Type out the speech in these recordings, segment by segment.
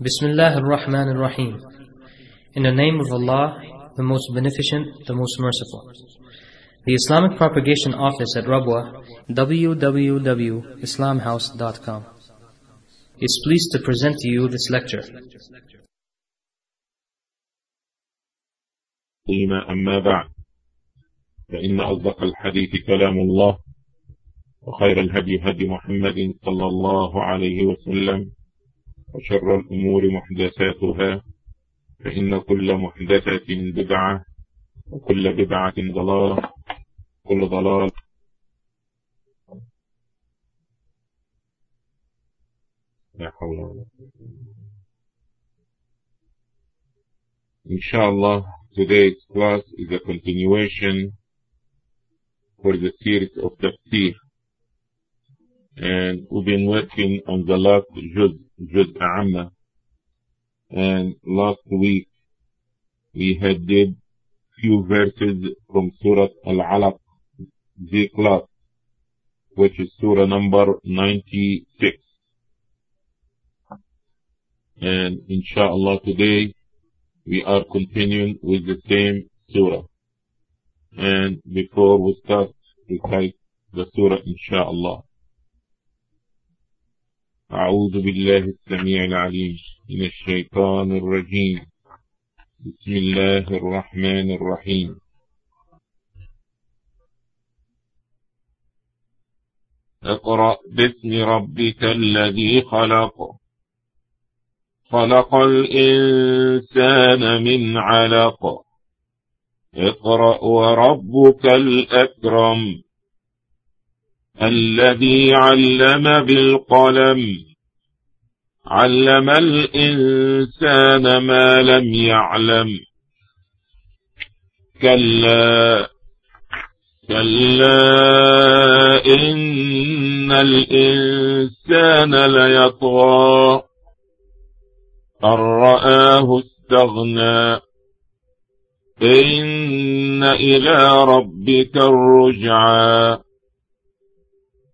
Bismillah ar-Rahman ar-Rahim. In the name of Allah, the most beneficent, the most merciful. The Islamic Propagation Office at Rabwa, www.islamhouse.com, is pleased to present to you this lecture. أما بعد فإن أصدق الحديث كلام الله وخير الهدي هدي محمد صلى الله عليه وسلم وشر الأمور محدثاتها فإن كل محدثة بدعة وكل بدعة ضلالة كل ضلال لا حول ولا Inshallah, today's class is a continuation for the series of tafsir. And we've been working on the last juz, Amma. And last week we had did few verses from Surah Al-Alaq, the class, which is Surah number 96. And inshallah today we are continuing with the same surah. And before we start, recite the surah inshallah. أعوذ بالله السميع العليم من الشيطان الرجيم. بسم الله الرحمن الرحيم. اقرأ باسم ربك الذي خلق. خلق الإنسان من علق. اقرأ وربك الأكرم. الذي علم بالقلم. علم الإنسان ما لم يعلم. كلا كلا إن الإنسان ليطغى. أن رآه استغنى. إن إلى ربك الرجعى.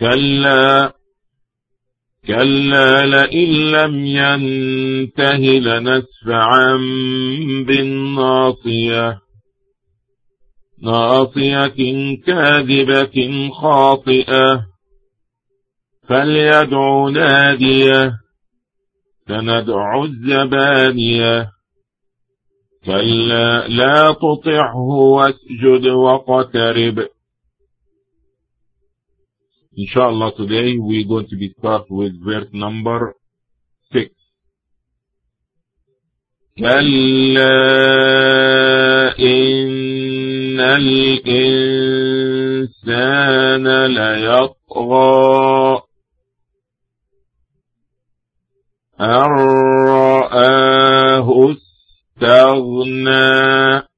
كلا كلا لئن لم ينته لنسفعا بالناصية. ناصية كاذبة خاطئة. فليدع نادية سندع الزبانية. كلا لا تطعه واسجد واقترب Inshallah, today we're going to be start with verse number six. كلا إن الإنسان ليطغى أن رآه استغنى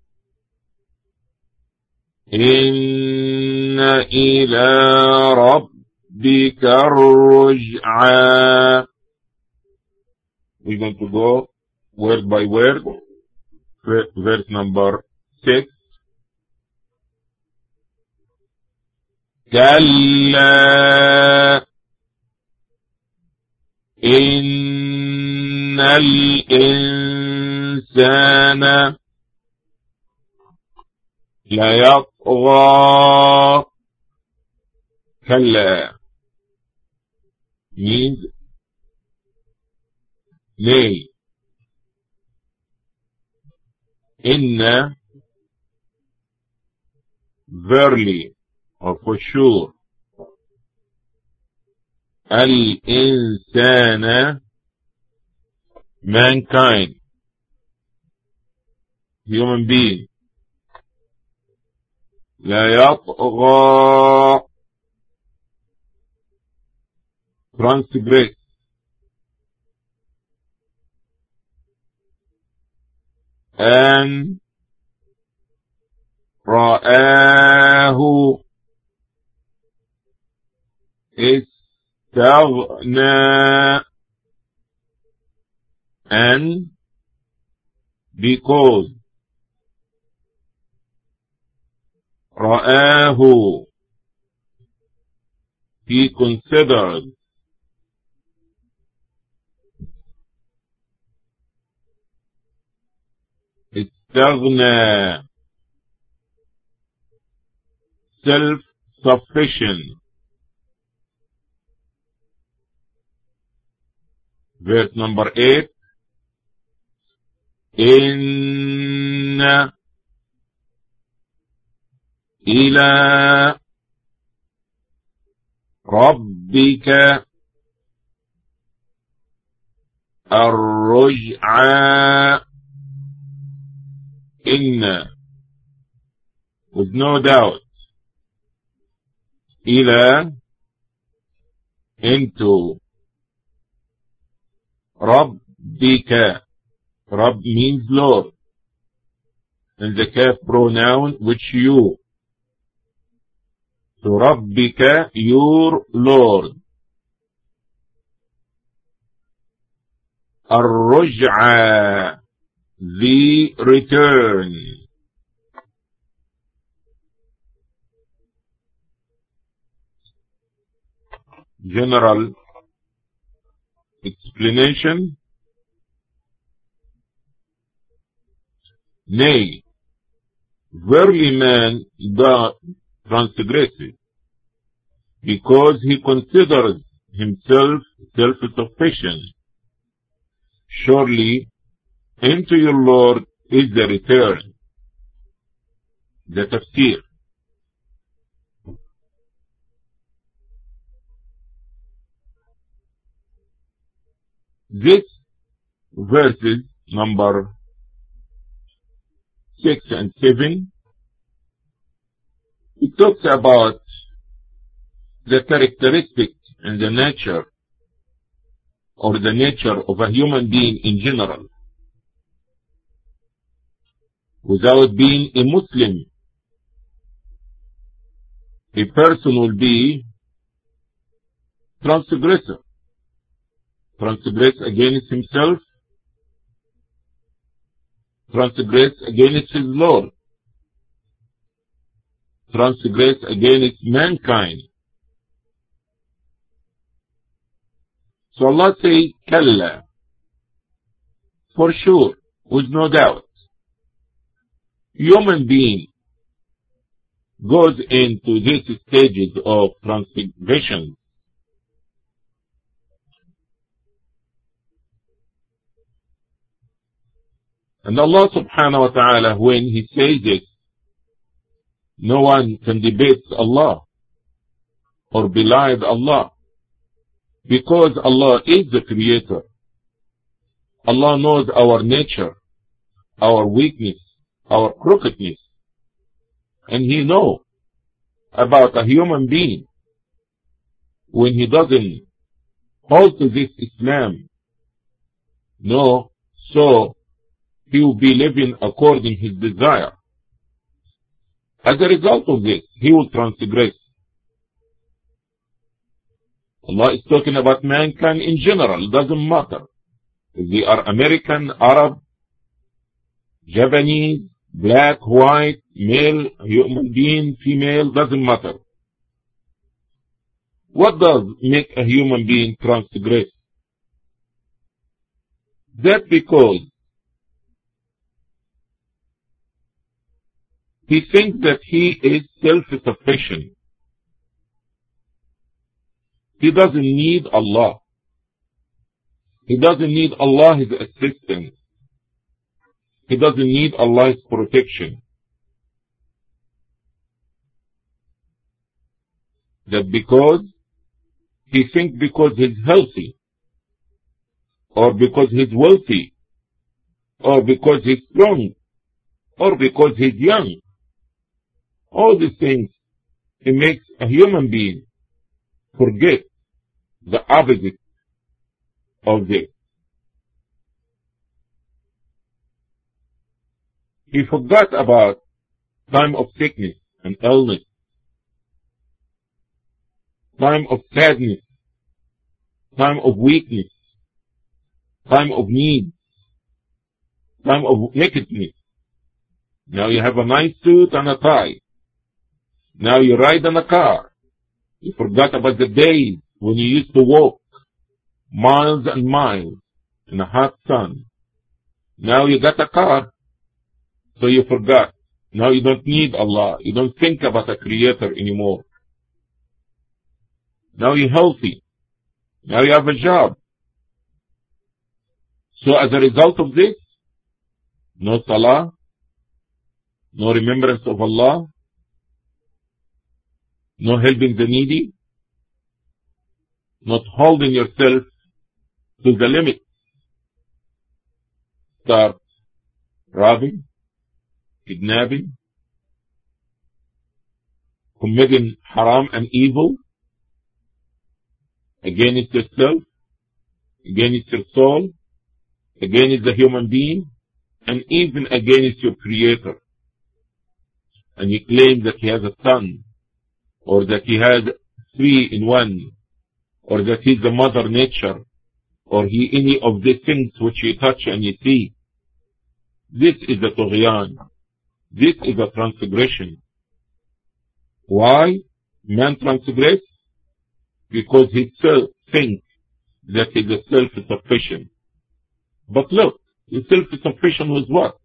إن إلى ربك الرجعى We're going to go word by word. Verse number six. كلا إن الإنسان ليطغى كلا means nay إن verily or for sure الإنسان mankind human being لا يطغى transgress أن رآه استغنى and because رآه he considered استغنى self-sufficient verse number 8 إن إلى ربك الرجعى إن with no doubt إلى into ربك Rab means Lord. And the kaf pronoun which you. So Rabbika, your Lord. الرجعة the return general explanation Nay, verily man doth transgress because he considers himself self-sufficient. Surely, into your Lord is the return. The tafsir. This verses number 6 and 7, it talks about the characteristic and the nature or the nature of a human being in general. Without being a Muslim, a person will be transgressor, transgress against himself. Transgress against his Lord, transgress against mankind. So Allah say, Kalla, for sure, with no doubt. Human being goes into these stages of transfiguration, And Allah subhanahu wa ta'ala, when He says it, no one can debate Allah or belie Allah. Because Allah is the creator. Allah knows our nature, our weakness, our crookedness. And He knows about a human being when he doesn't hold to this Islam. No, so he will be living according his desire. As a result of this, he will transgress. Allah is talking about mankind in general, doesn't matter. If they are American, Arab, Japanese, black, white, male, human being, female, doesn't matter. What does make a human being transgress? That because He thinks that he is self-sufficient. He doesn't need Allah. He doesn't need Allah's assistance. He doesn't need Allah's protection. That because he thinks because he's healthy, or because he's wealthy, or because he's strong, or because he's young, all these things, it makes a human being forget the opposite of this. He forgot about time of sickness and illness, time of sadness, time of weakness, time of need, time of nakedness. Now you have a nice suit and a tie. Now you ride in a car. You forgot about the days when you used to walk miles and miles in the hot sun. Now you got a car, so you forgot. Now you don't need Allah. You don't think about a creator anymore. Now you're healthy. Now you have a job. So as a result of this, no salah, no remembrance of Allah, no helping the needy, not holding yourself to the limit. Start robbing, kidnapping, committing haram and evil against yourself, against your soul, against the human being, and even against your creator. And you claim that he has a son, or that he has three in one, or that he's the mother nature, or he any of the things which you touch and you see. This is the tughyan. This is a transgression. Why? Man transgress? Because he still thinks that he is self-sufficient. But look, he's self-sufficient with what?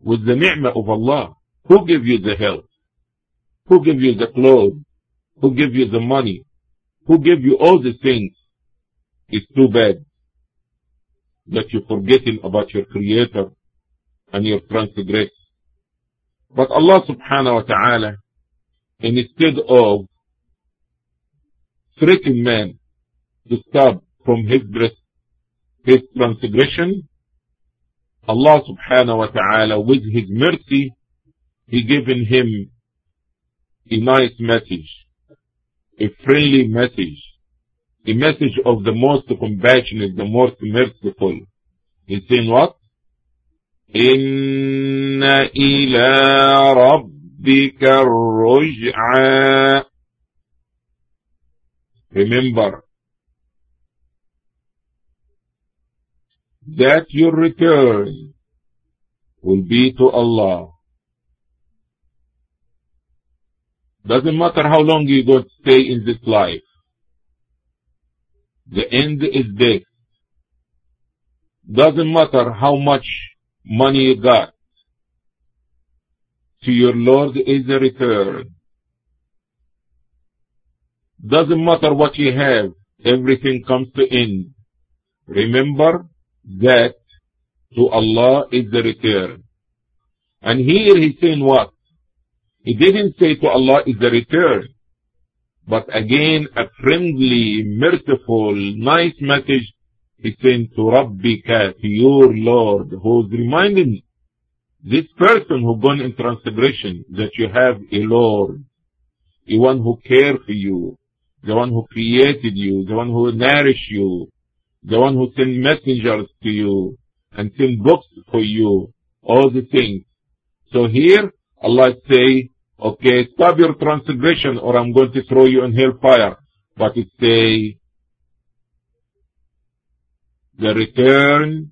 With the ni'mah of Allah. Who give you the health? Who give you the clothes? Who give you the money? Who give you all the things? It's too bad that you're forgetting about your creator and your transgress. But Allah subhanahu wa ta'ala, instead of threatening man to stop from his, his transgression, Allah subhanahu wa ta'ala, with his mercy, he given him a nice message, a friendly message, a message of the most compassionate, the most merciful. He's saying what? إن إلى ربك الرجعى Remember that your return will be to Allah. Doesn't matter how long you go to stay in this life. The end is death. Doesn't matter how much money got. To your Lord is a return. Doesn't matter what you have. Everything comes to end. Remember that to Allah is the return. And here he's saying what? He didn't say to Allah is the return. But again, a friendly, merciful, nice message sent to Rabbika, to your Lord, who's reminding this person who gone in transgression that you have a Lord, the one who cares for you, the one who created you, the one who nourished you, the one who sent messengers to you, and sent books for you, all the things. So here, Allah say, okay, stop your transgression or I'm going to throw you in hellfire. But it say, the return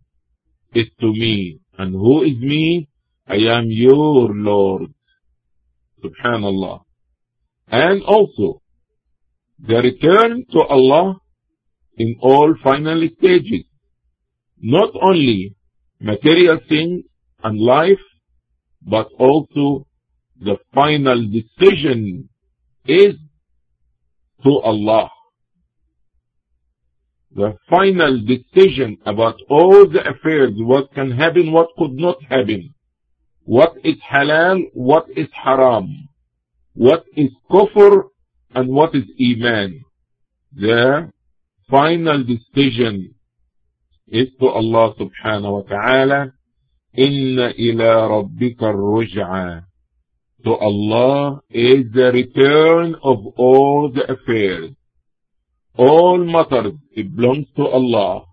is to me. And who is me? I am your Lord. Subhanallah. And also, the return to Allah in all final stages. Not only material things and life, but also the final decision is to Allah The final decision about all the affairs, what can happen, what could not happen, what is halal, what is haram, what is kufr, and what is iman. The final decision is to Allah subhanahu wa ta'ala. إن إلى ربك الرجعى to Allah is the return of all the affairs. All matters belongs to Allah.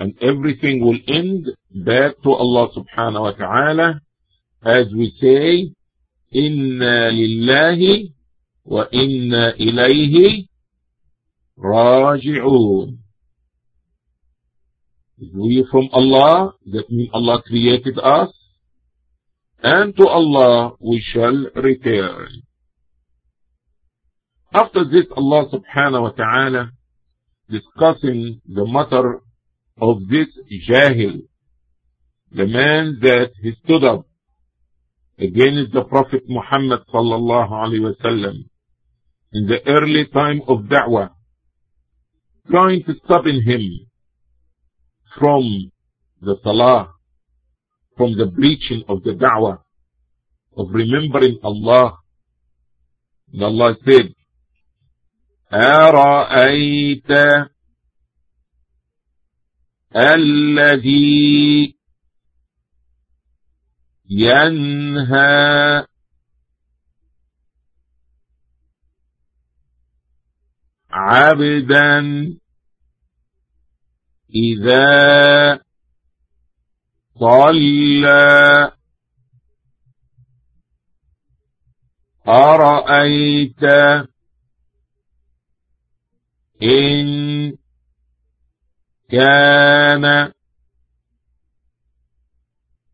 and everything will end back to Allah subhanahu wa ta'ala as we say inna lillahi wa inna ilayhi raji'un we from Allah that means Allah created us and to Allah we shall return after this Allah subhanahu wa ta'ala discussing the matter of this Jahil, the man that he stood up against the Prophet Muhammad sallallahu alaihi wasallam in the early time of da'wah, trying to stop him from the salah, from the preaching of the da'wah, of remembering Allah. And Allah said, أرأيت الذي ينهى عبدا إذا صلى أرأيت إن كان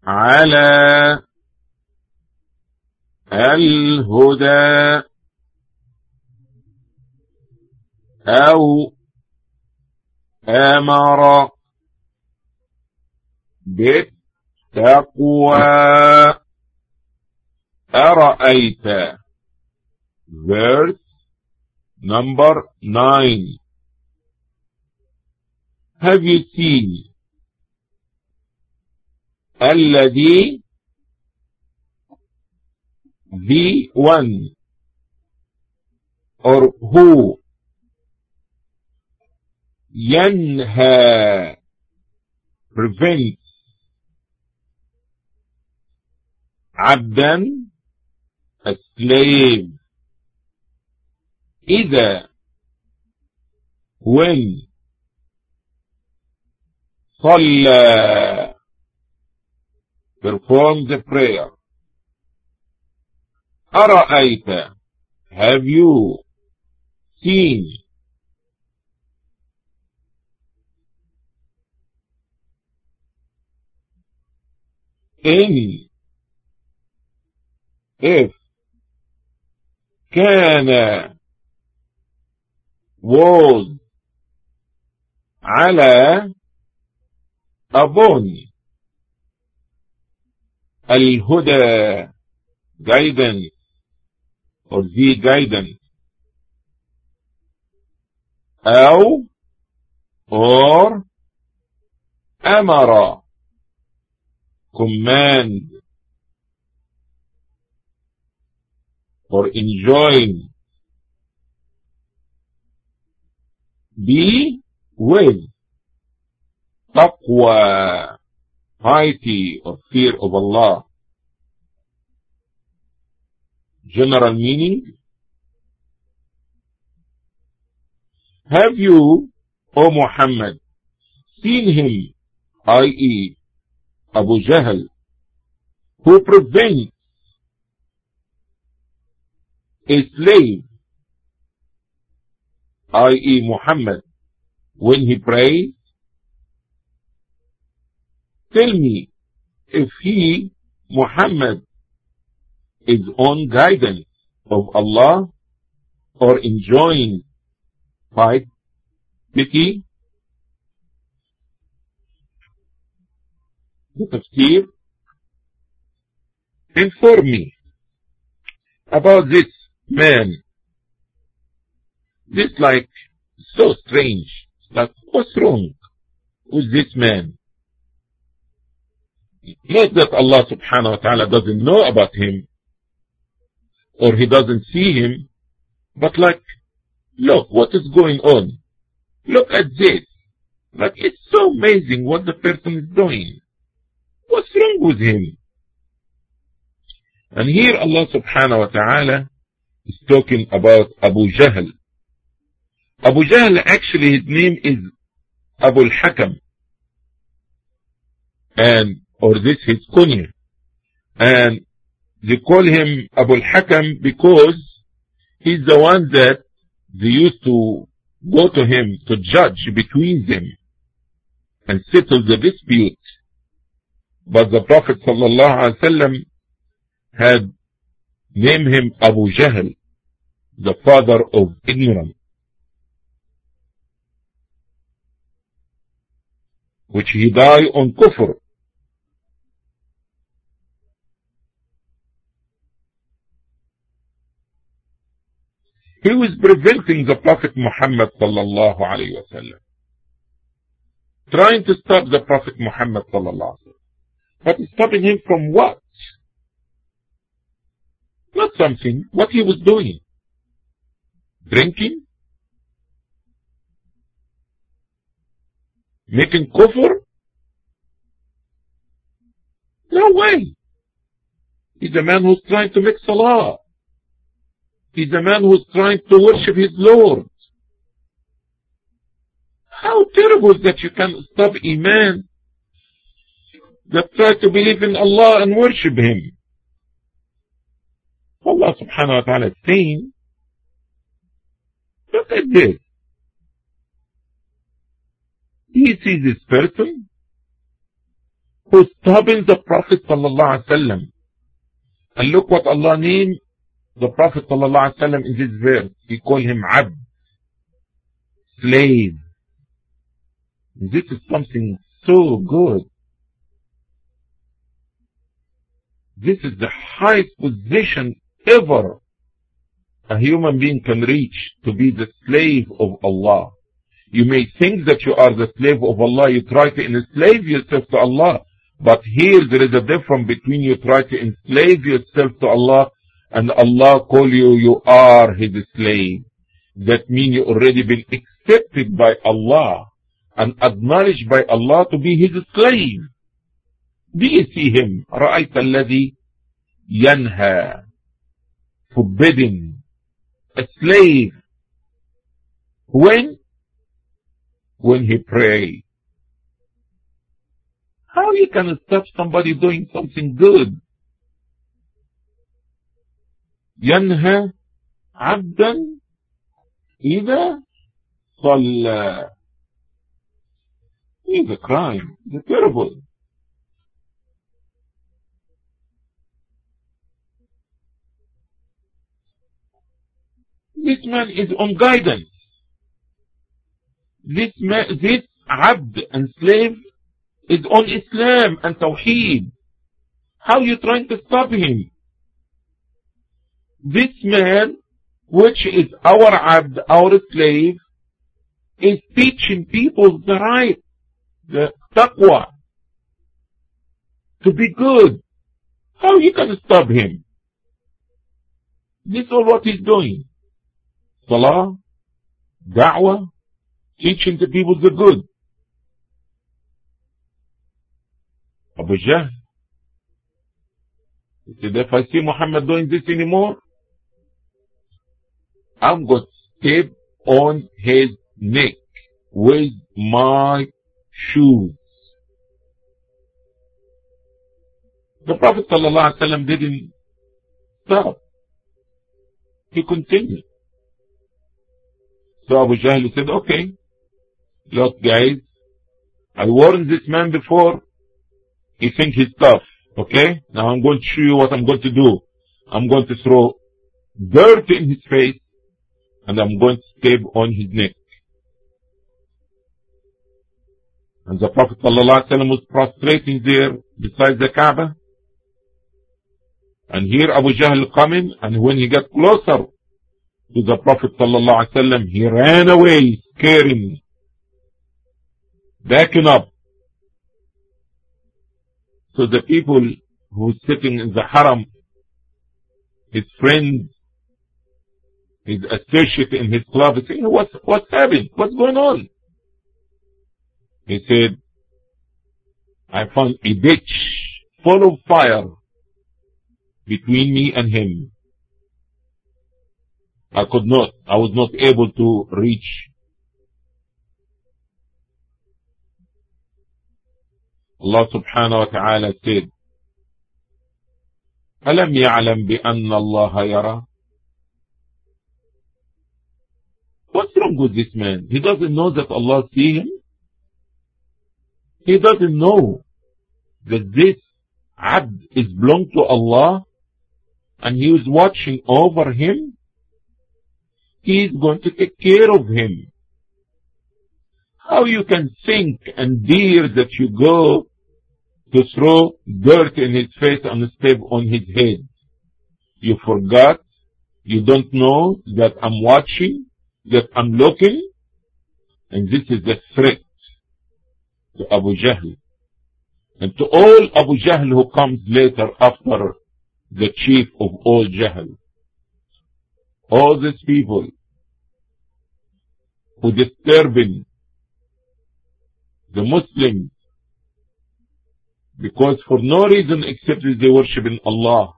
على الهدى أو أمر بالتقوى أرأيت؟ Verse number 9 have you seen الذي the one or who ينهى prevents عبدا a slave إذا when صلى perform the prayer أرأيت have you seen in if كان was على upon الهدى guidance or the guidance أو or أمر command or enjoin be with taqwa piety or fear of Allah general meaning have you O Muhammad seen him i.e. Abu Jahl who prevents a slave i.e. Muhammad when he prays tell me if he Muhammad is on guidance of Allah or enjoying fight pity the tafsir inform me about this man this like so strange. Like what's wrong with this man? Not that Allah subhanahu wa ta'ala doesn't know about him or he doesn't see him but like look what is going on. Look at this. Like it's so amazing what the person is doing. What's wrong with him? And here Allah subhanahu wa ta'ala is talking about Abu Jahl Abu Jahl actually his name is Abu al-Hakam and or this his kunya. And they call him Abu al-Hakam because he's the one that they used to go to him to judge between them and settle the dispute. But the Prophet ﷺ had named him Abu Jahl, the father of ignorance. Which he died on kufr. He was preventing the Prophet Muhammad sallallahu alayhi wa sallam. Trying to stop the Prophet Muhammad sallallahu alayhi wa. But stopping him from what? Not something, what he was doing. Drinking? Making kufr? No way. He's a man who's trying to make salah. He's a man who's trying to worship his Lord. How terrible that you can stop a man that try to believe in Allah and worship Him. Allah subhanahu wa ta'ala is saying, look at this. He sees this person who's stopping the Prophet wasallam. And look what Allah named the Prophet ﷺ in this verse, he called him abd, slave. This is something so good. This is the highest position ever a human being can reach to be the slave of Allah. You may think that you are the slave of Allah, you try to enslave yourself to Allah, but here there is a difference between you try to enslave yourself to Allah and Allah call you, you are His slave. That means you already been accepted by Allah and acknowledged by Allah to be His slave. Do you see Him? رأيت الذي ينهى forbidden a slave when when he pray how you can stop somebody doing something good ينهى عبدا إذا صلى is a crime. It's terrible. This man is on guidance. This this abd and slave is on Islam and Tawheed. How are you trying to stop him? This man, which is our abd, our slave, is teaching people the right, the taqwa, to be good. How you can stop him? This is what he's doing. Salah, da'wah, teaching the people the good. Abu Jahl. He said, if I see Muhammad doing this anymore, I'm going to step on his neck with my shoes. The Prophet ﷺ didn't stop. He continued. So Abu Jahl said, okay, look guys, I warned this man before. He thinks he's tough. Okay? Now I'm going to show you what I'm going to do. I'm going to throw dirt in his face and I'm going to step on his neck. And the Prophet ﷺ was prostrating there beside the Kaaba. And here Abu Jahl coming, and when he got closer to the Prophet ﷺ, he ran away, scaring, backing up. So the people who sitting in the haram, his friends, his associate in his club is saying, what's, what's happening? What's going on? He said, I found a ditch full of fire between me and him. I could not, I was not able to reach. Subhanahu wa ta'ala said, ألم يعلم بأن الله يرى What's wrong with this man? He doesn't know that Allah sees him. He doesn't know that this abd is belong to Allah and he is watching over him. He is going to take care of him. How you can think and dare that you go to throw dirt in his face and step on his head. You forgot, you don't know that I'm watching, that I'm looking, and this is the threat to Abu Jahl. And to all Abu Jahl who comes later after the chief of all Jahl. All these people who disturbing the Muslims because for no reason except that they worship in Allah.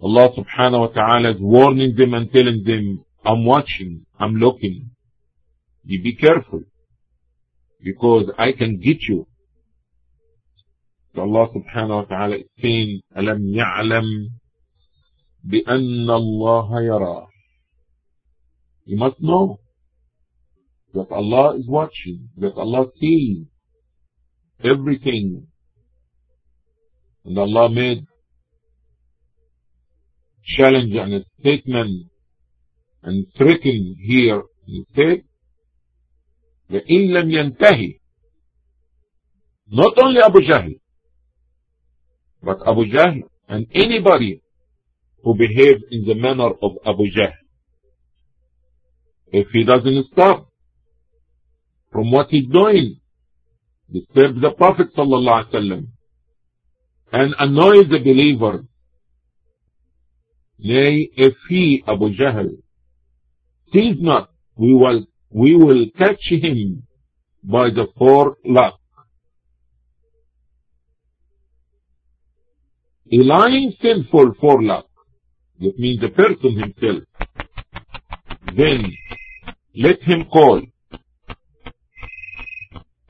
Allah subhanahu wa ta'ala is warning them and telling them, I'm watching, I'm looking. You be careful because I can get you. So Allah subhanahu wa ta'ala is saying, أَلَمْ يَعْلَمْ بِأَنَّ اللَّهَ يَرَى You must know that Allah is watching, that Allah sees everything. And Allah made challenge and a statement and threaten here. He said, لَإِن لَمْ يَنْتَهِ Not only Abu Jahl, but Abu Jahl and anybody who behaves in the manner of Abu Jahl. If he doesn't stop from what he's doing, disturb the Prophet ﷺ and annoy the believer. Nay, if he, Abu Jahl, sees not, we will, we will catch him by the four forelock. A lying sinful forelock, that means the person himself, then let him call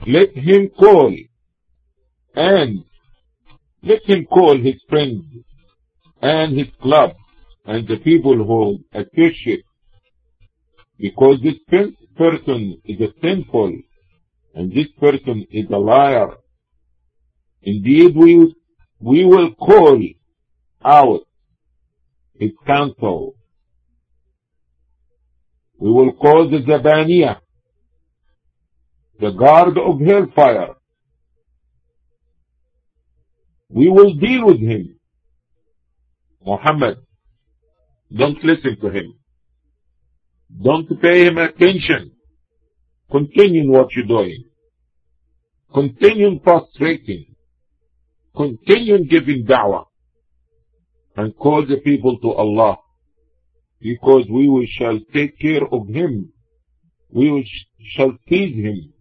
let him call and let him call his friends and his club and the people who appreciate because this person is a sinful and this person is a liar. Indeed, we, we will call out his counsel. We will call the Zabaniya the guard of hellfire. We will deal with him. Muhammad, don't listen to him. Don't pay him attention. Continue what you're doing. Continue prostrating. Continue giving da'wah. And call the people to Allah. Because we shall take care of him. We shall feed him.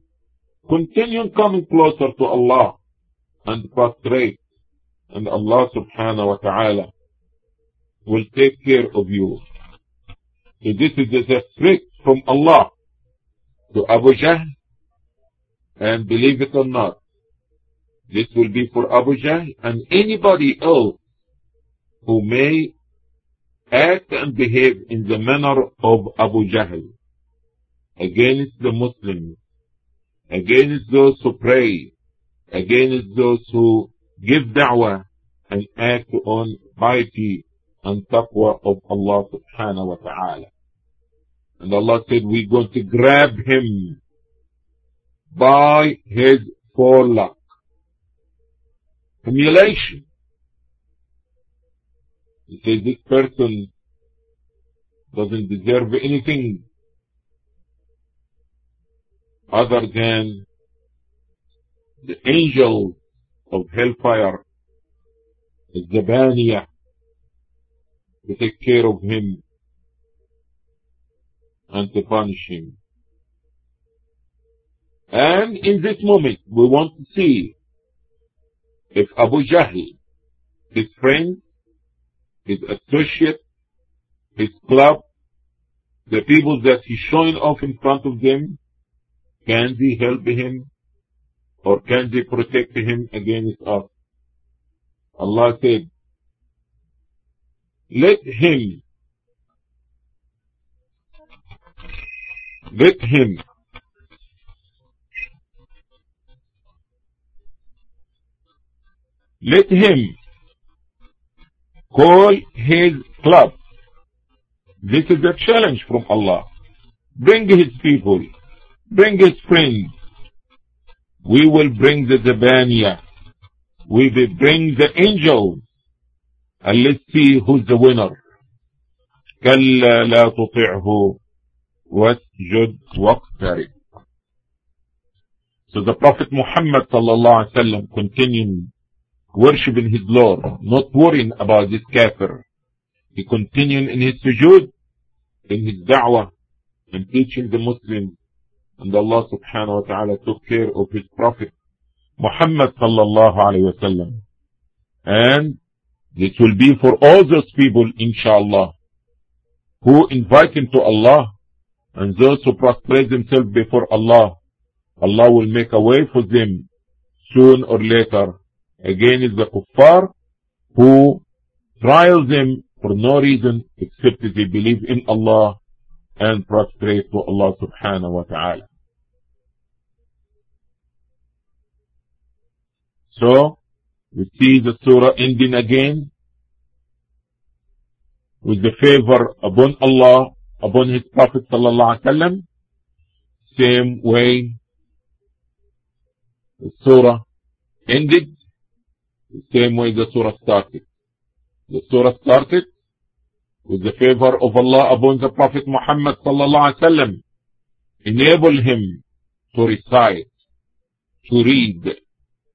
Continue coming closer to Allah and prostrate and Allah subhanahu wa ta'ala will take care of you. So this is a threat from Allah to Abu Jahl. And believe it or not, this will be for Abu Jahl and anybody else who may act and behave in the manner of Abu Jahl. Against the Muslims against those who pray, against those who give da'wah and act on piety and taqwa of Allah subhanahu wa ta'ala. And Allah said, we're going to grab him by his forelock. Humiliation. He says this person doesn't deserve anything other than the angel of hellfire, the Zabaniya, to take care of him and to punish him. And in this moment, we want to see if Abu Jahl, his friend, his associate, his club, the people that he's showing off in front of them, can we help him or can they protect him against us? Allah said, let him, let him let him call his club. This is a challenge from Allah. Bring his people, bring his friends. We will bring the Zabaniya. We will bring the angels. And let's see who's the winner. كلا لا تطعه واسجد واقترب. So the Prophet Muhammad sallallahu alaihi wasallam continued worshiping his Lord, not worrying about this kafir. He continued in his sujood, in his da'wah, and teaching the Muslims. and Allah subhanahu wa ta'ala took care of his Prophet Muhammad sallallahu alayhi wasallam. And this will be for all those people, inshallah, who invite him to Allah, and those who prostrate themselves before Allah. Allah will make a way for them soon or later against the kuffar who trial them for no reason except that they believe in Allah and prostrate to Allah subhanahu wa ta'ala. So, we see the surah ending again with the favor upon Allah, upon His Prophet sallallahu alaihi wasallam. Same way the surah ended the same way the surah started. The surah started with the favor of Allah upon the Prophet Muhammad sallallahu alaihi wasallam. Enable him to recite, to read,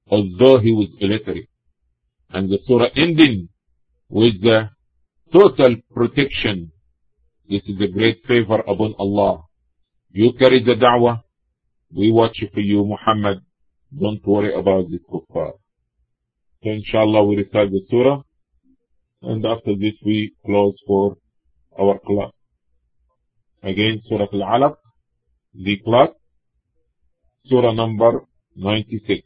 although he was illiterate. And the surah ending with the total protection. This is a great favor upon Allah. You carry the da'wah. We watch for you, Muhammad. Don't worry about the kuffar. So inshallah we recite the surah and after this we close for our class. Again Surah Al-Alaq, the class, Surah number 96.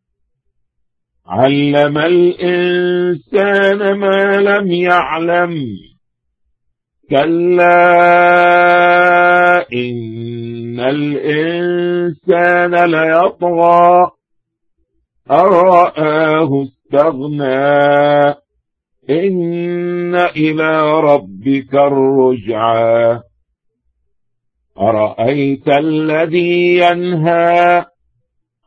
علم الإنسان ما لم يعلم. كلا إن الإنسان ليطغى. أن رآه استغنى. إن إلى ربك الرجعى. أرأيت الذي ينهى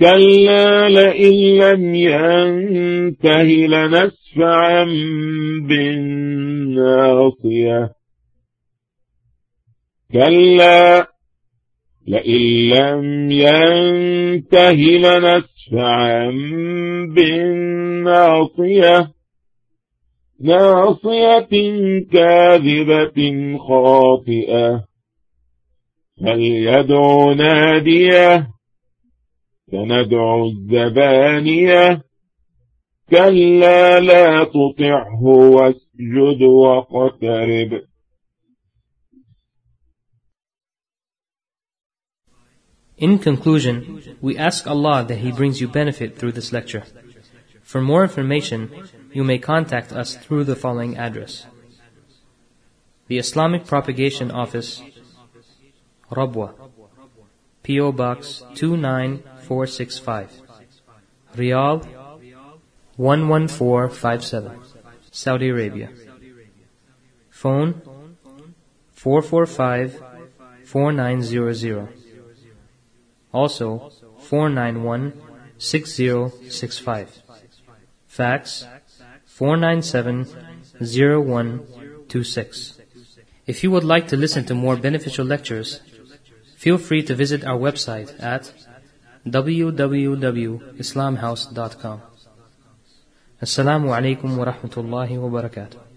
كلا لئن لم ينته لنسفعا بالناصية كلا لئن لم ينته لنسفعا بالناصية ناصية كاذبة خاطئة فليدعو ناديه سندعو الزبانية كلا لا تطعه واسجد واقترب In conclusion, we ask Allah that He brings you benefit through this lecture. For more information, you may contact us through the following address. The Islamic Propagation Office, Rabwa, P.O. Box 29465, Riyadh 11457. Saudi Arabia. Phone 445 4900. Also 491 6065. Fax 497 0126. If you would like to listen to more beneficial lectures, feel free to visit our website at www.islamhouse.com. Assalamu alaikum wa rahmatullahi wa barakatuh.